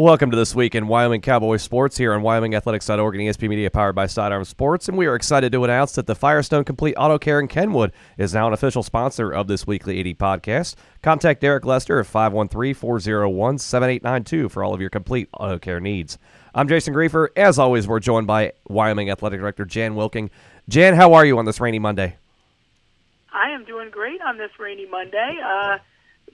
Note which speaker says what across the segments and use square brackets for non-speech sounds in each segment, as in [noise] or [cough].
Speaker 1: Welcome to this week in Wyoming Cowboy Sports here on WyomingAthletics.org and ESP Media powered by Sidearm Sports. And we are excited to announce that the Firestone Complete Auto Care in Kenwood is now an official sponsor of this weekly AD podcast. Contact Derek Lester at 513 401 7892 for all of your complete auto care needs. I'm Jason Grefer. As always, we're joined by Wyoming Athletic Director Jan Wilking. Jan, how are you on this rainy Monday?
Speaker 2: I am doing great on this rainy Monday. Uh,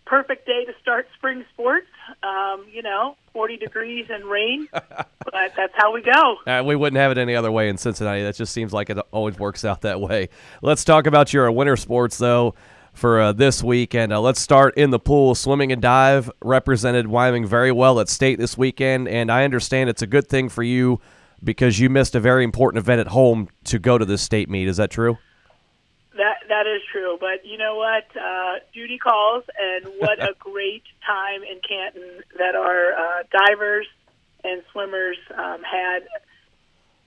Speaker 2: perfect day to start spring sports. Um, you know, 40 degrees and rain, [laughs] but that's how we go.
Speaker 1: Uh, we wouldn't have it any other way in Cincinnati. That just seems like it always works out that way. Let's talk about your winter sports, though, for uh, this weekend. Uh, let's start in the pool. Swimming and dive represented Wyoming very well at state this weekend, and I understand it's a good thing for you because you missed a very important event at home to go to this state meet. Is that true?
Speaker 2: That that is true, but you know what? Uh, duty calls, and what a [laughs] great time in Canton that our uh, divers and swimmers um, had.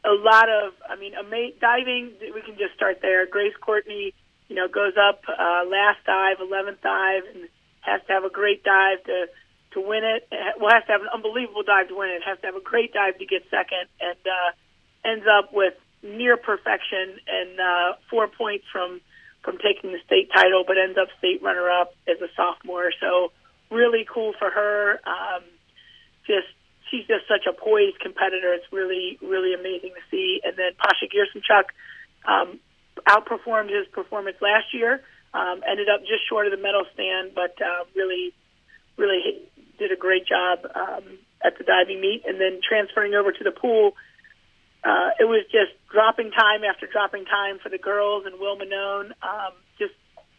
Speaker 2: A lot of, I mean, ama- diving. We can just start there. Grace Courtney, you know, goes up uh, last dive, eleventh dive, and has to have a great dive to to win it. Well, has to have an unbelievable dive to win it. Has to have a great dive to get second, and uh, ends up with near perfection and uh, four points from from taking the state title, but ends up state runner up as a sophomore. So really cool for her. Um, just she's just such a poised competitor. It's really really amazing to see. And then Pasha Gersonchuk um, outperformed his performance last year. Um, ended up just short of the medal stand, but uh, really really did a great job um, at the diving meet. And then transferring over to the pool uh, it was just dropping time after dropping time for the girls and Will Manone. Um, just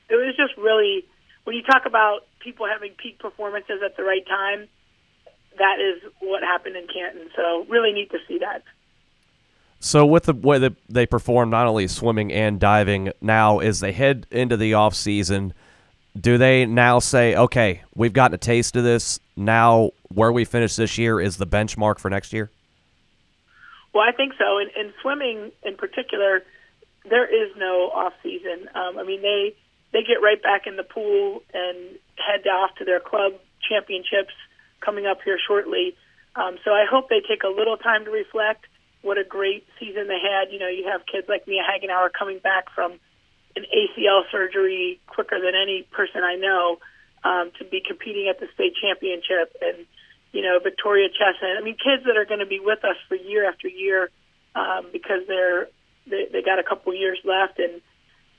Speaker 2: it was just really when you talk about people having peak performances at the right time, that is what happened in Canton. So really neat to see that.
Speaker 1: So with the way that they perform not only swimming and diving now as they head into the off season, do they now say, okay, we've gotten a taste of this. Now where we finish this year is the benchmark for next year?
Speaker 2: Well, I think so. And, and swimming in particular, there is no off season. Um, I mean, they they get right back in the pool and head off to their club championships coming up here shortly. Um, so I hope they take a little time to reflect. What a great season they had. You know, you have kids like Mia Hagenauer coming back from an ACL surgery quicker than any person I know um, to be competing at the state championship and you know, Victoria Chesson. I mean, kids that are going to be with us for year after year um, because they're they, they got a couple years left, and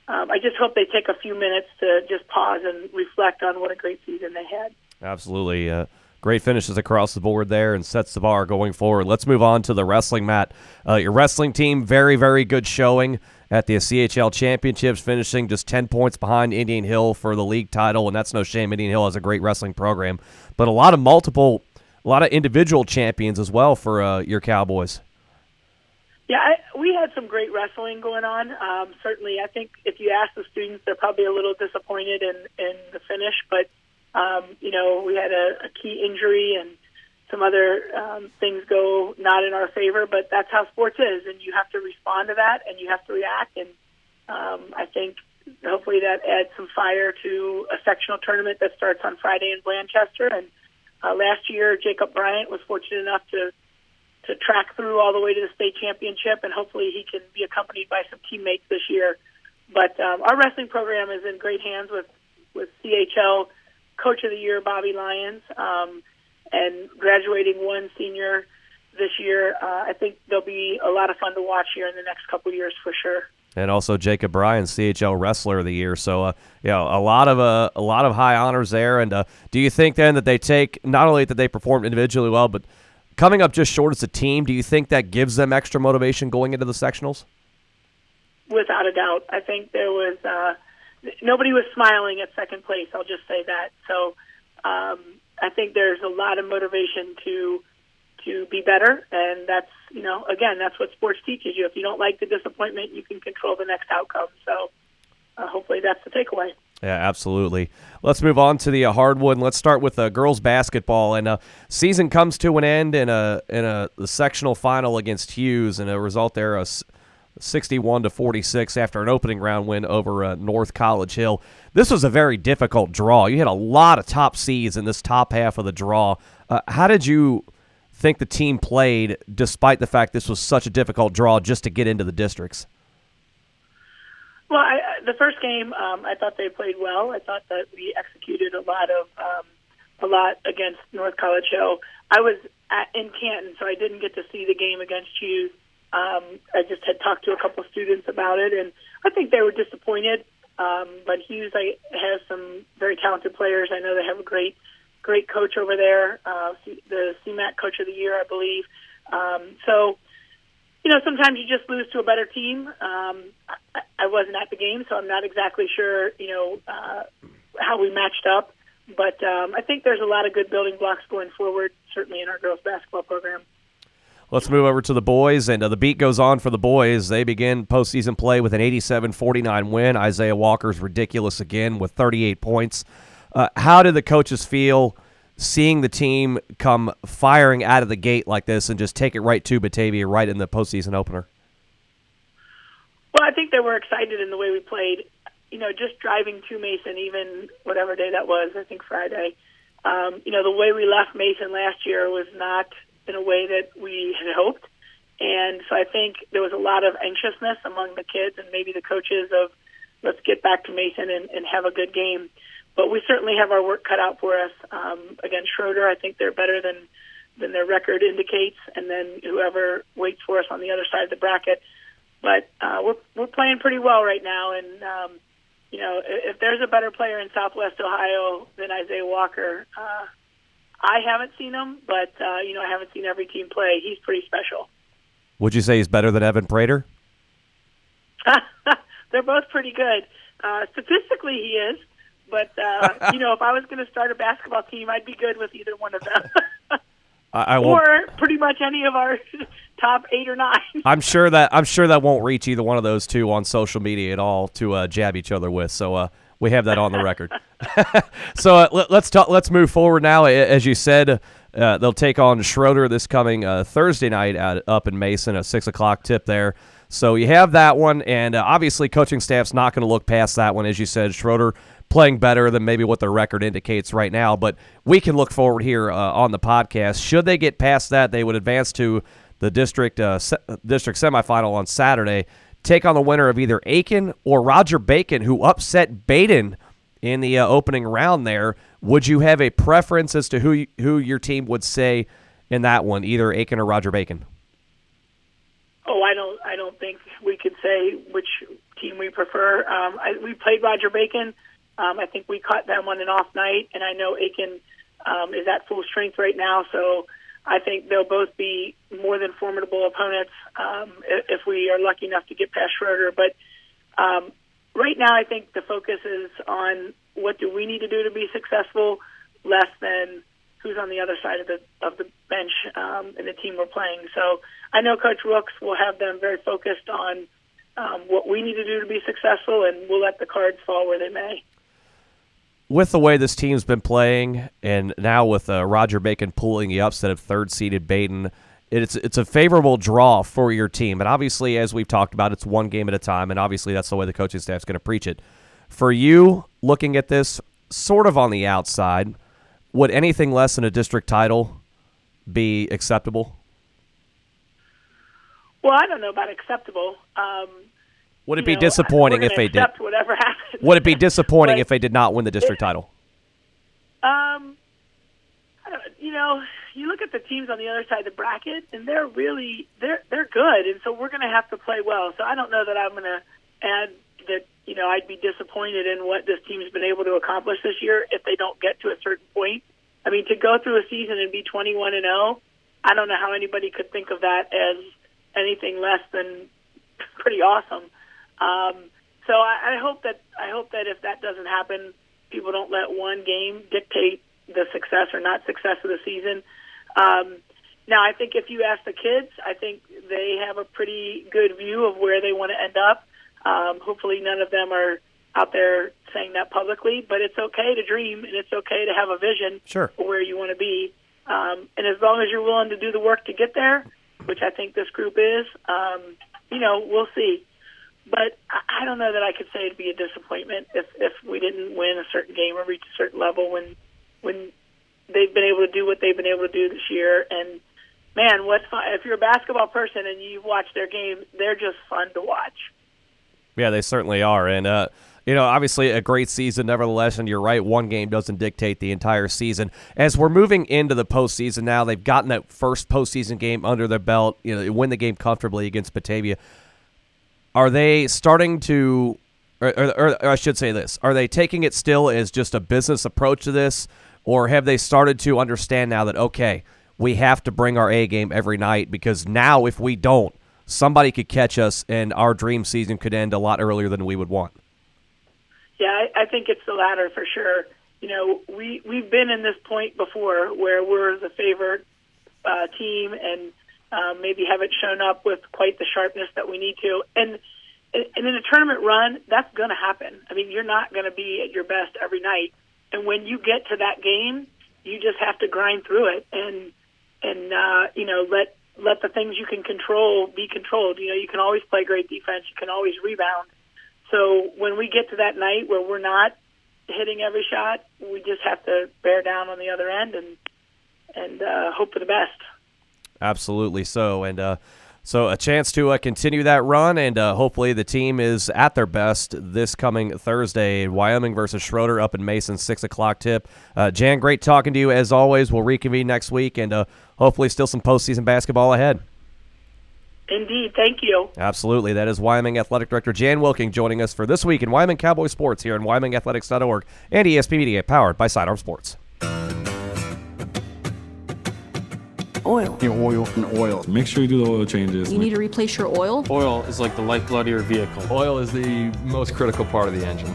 Speaker 2: um, I just hope they take a few minutes to just pause and reflect on what a great season they had.
Speaker 1: Absolutely. Uh, great finishes across the board there and sets the bar going forward. Let's move on to the wrestling mat. Uh, your wrestling team, very, very good showing at the CHL Championships, finishing just 10 points behind Indian Hill for the league title. And that's no shame. Indian Hill has a great wrestling program. But a lot of multiple a lot of individual champions as well for uh, your Cowboys.
Speaker 2: Yeah, I, we had some great wrestling going on. Um, certainly, I think if you ask the students, they're probably a little disappointed in in the finish. But um, you know, we had a, a key injury and some other um, things go not in our favor. But that's how sports is, and you have to respond to that, and you have to react. And um, I think hopefully that adds some fire to a sectional tournament that starts on Friday in Blanchester and uh, last year, Jacob Bryant was fortunate enough to to track through all the way to the state championship, and hopefully he can be accompanied by some teammates this year. But um, our wrestling program is in great hands with with CHL Coach of the Year Bobby Lyons, um, and graduating one senior this year. Uh, I think there'll be a lot of fun to watch here in the next couple years for sure
Speaker 1: and also Jacob Bryan, CHL Wrestler of the Year. So, uh, yeah, a lot of uh, a lot of high honors there. And uh, do you think then that they take not only that they performed individually well, but coming up just short as a team? Do you think that gives them extra motivation going into the sectionals?
Speaker 2: Without a doubt, I think there was uh, nobody was smiling at second place. I'll just say that. So, um, I think there's a lot of motivation to to be better. And that's, you know, again, that's what sports teaches you. If you don't like the disappointment, you can control the next outcome. So uh, hopefully that's the takeaway.
Speaker 1: Yeah, absolutely. Let's move on to the uh, hardwood. Let's start with uh, girls basketball. And uh, season comes to an end in a in a the sectional final against Hughes, and a result there a 61 to 46 after an opening round win over uh, North College Hill. This was a very difficult draw. You had a lot of top seeds in this top half of the draw. Uh, how did you think the team played, despite the fact this was such a difficult draw just to get into the districts?
Speaker 3: Well, I, the first game, um, I thought they played well. I thought that we executed a lot of um, a lot against North College Hill. I was at, in Canton, so I didn't get to see the game against Hughes. Um, I just had talked to a couple students about it, and I think they were disappointed. Um, but Hughes I, has some very talented players. I know they have a great, great coach over there, uh, the Coach of the Year, I believe. Um, so, you know, sometimes you just lose to a better team. Um, I, I wasn't at the game, so I'm not exactly sure, you know, uh, how we matched up. But um, I think there's a lot of good building blocks going forward, certainly in our girls basketball program.
Speaker 1: Let's move over to the boys, and uh, the beat goes on for the boys. They begin postseason play with an 87 49 win. Isaiah Walker's ridiculous again with 38 points. Uh, how did the coaches feel seeing the team come firing out of the gate like this and just take it right to Batavia right in the postseason opener?
Speaker 3: Well, I think they were excited in the way we played. You know, just driving to Mason, even whatever day that was, I think Friday. Um, you know, the way we left Mason last year was not in a way that we had hoped. And so I think there was a lot of anxiousness among the kids and maybe the coaches of let's get back to Mason and, and have a good game. But we certainly have our work cut out for us. Um, against Shroder, I think they're better than than their record indicates, and then whoever waits for us on the other side of the bracket. But uh, we're we're playing pretty well right now, and um, you know if there's a better player in Southwest Ohio than Isaiah Walker, uh, I haven't seen him, but uh, you know I haven't seen every team play. He's pretty special.
Speaker 1: Would you say he's better than Evan Prater? [laughs]
Speaker 3: They're both pretty good. Uh, statistically, he is. But uh, [laughs] you know, if I was going to start a basketball team, I'd be good with either one of them. [laughs]
Speaker 1: I, I
Speaker 3: or pretty much any of our [laughs] top eight or nine.
Speaker 1: I'm sure that I'm sure that won't reach either one of those two on social media at all to uh, jab each other with. So uh, we have that on the record. so uh, let, us talk. Let's move forward now. As you said, uh, they'll take on Shroder this coming uh, Thursday night at, up in Mason, a six o'clock tip there. So you have that one, and uh, obviously coaching staff's not going to look past that one. As you said, Shroder playing better than maybe what their record indicates right now. But we can look forward here uh, on the podcast. Should they get past that, they would advance to the district uh, se- district semifinal on Saturday take on the winner of either Aiken or Roger Bacon, who upset Badin in the uh, opening round there. Would you have a preference as to who who your team would say in that one, either Aiken or Roger Bacon?
Speaker 3: Oh, I don't. I don't think we could say which team we prefer. Um, I, we played Roger Bacon. Um, I think we caught them on an off night, and I know Aiken um, is at full strength right now. So I think they'll both be more than formidable opponents um, if we are lucky enough to get past Shroder. But um, right now, I think the focus is on what do we need to do to be successful, less than who's on the other side of the of the bench um, and the team we're playing. So I know Coach Rooks will have them very focused on um, what we need to do to be successful, and we'll let the cards fall where they may
Speaker 1: with the way this team's been playing, and now with uh, Roger Bacon pulling the upset of third-seeded Badin, it's it's a favorable draw for your team. And obviously, as we've talked about, it's one game at a time, and obviously that's the way the coaching staff's going to preach it. For you, looking at this sort of on the outside, would anything less than a district title be acceptable?
Speaker 3: Well, I don't know about acceptable. Um,
Speaker 1: would it be know, disappointing if they did?
Speaker 3: Whatever [laughs] happens.
Speaker 1: Would it be disappointing if they did not win the district it, [laughs] title?
Speaker 3: Um, you know, you look at the teams on the other side of the bracket, and they're really they're they're good, and so we're going to have to play well. So I don't know that I'm going to add that. You know, I'd be disappointed in what this team's been able to accomplish this year if they don't get to a certain point. I mean, to go through a season and be 21 and 0, I don't know how anybody could think of that as anything less than pretty awesome. Um, so I, I hope that I hope that if that doesn't happen, people don't let one game dictate the success or not success of the season. Um, now, I think if you ask the kids, I think they have a pretty good view of where they want to end up. Um, hopefully, none of them are out there saying that publicly, but it's okay to dream and it's okay to have a vision
Speaker 1: sure.
Speaker 3: for where you want to be. Um, and as long as you're willing to do the work to get there, which I think this group is, um, you know, we'll see. But I don't know that I could say it'd be a disappointment if if we didn't win a certain game or reach a certain level when when they've been able to do what they've been able to do this year, and man, what's fun? If you're a basketball person and you watch their game, they're just fun to watch.
Speaker 1: Yeah, they certainly are, and uh, you know, obviously a great season, nevertheless. And you're right, one game doesn't dictate the entire season. As we're moving into the postseason now, they've gotten that first postseason game under their belt. You know, they win the game comfortably against Batavia. Are they starting to, or, or, or I should say this, are they taking it still as just a business approach to this, or have they started to understand now that okay, we have to bring our A game every night because now if we don't, somebody could catch us and our dream season could end a lot earlier than we would want.
Speaker 3: Yeah, I, I think it's the latter for sure. You know, we we've been in this point before where we're the favorite uh, team and um, maybe haven't shown up with quite the sharpness that we need to. And and in a tournament run, that's going to happen. I mean, you're not going to be at your best every night. And when you get to that game, you just have to grind through it and and uh, you know let let the things you can control be controlled. You know, you can always play great defense. You can always rebound. So when we get to that night where we're not hitting every shot, we just have to bear down on the other end and and uh, hope for the best.
Speaker 1: Absolutely so, and uh, so a chance to uh, continue that run, and uh, hopefully the team is at their best this coming Thursday. Wyoming versus Shroder up in Mason, six o'clock tip. Uh, Jan, great talking to you as always. We'll reconvene next week, and uh, hopefully still some postseason basketball ahead.
Speaker 3: Indeed. Thank you.
Speaker 1: Absolutely. That is Wyoming Athletic Director Jan Wilking joining us for this week in Wyoming Cowboy Sports here on WyomingAthletics.org and ESP Media, powered by Sidearm Sports.
Speaker 4: Oil.
Speaker 5: Your oil and oil. Make sure you do the oil changes.
Speaker 4: You need to replace your oil.
Speaker 6: Oil is like the lifeblood of your vehicle.
Speaker 7: Oil is the most critical part of the engine.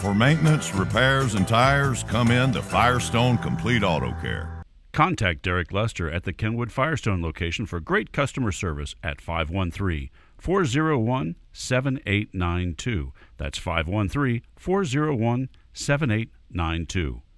Speaker 8: For maintenance, repairs, and tires, come in to Firestone Complete Auto Care.
Speaker 9: Contact Derek Lester at the Kenwood Firestone location for great customer service at 513 401 7892. That's 513 401 7892.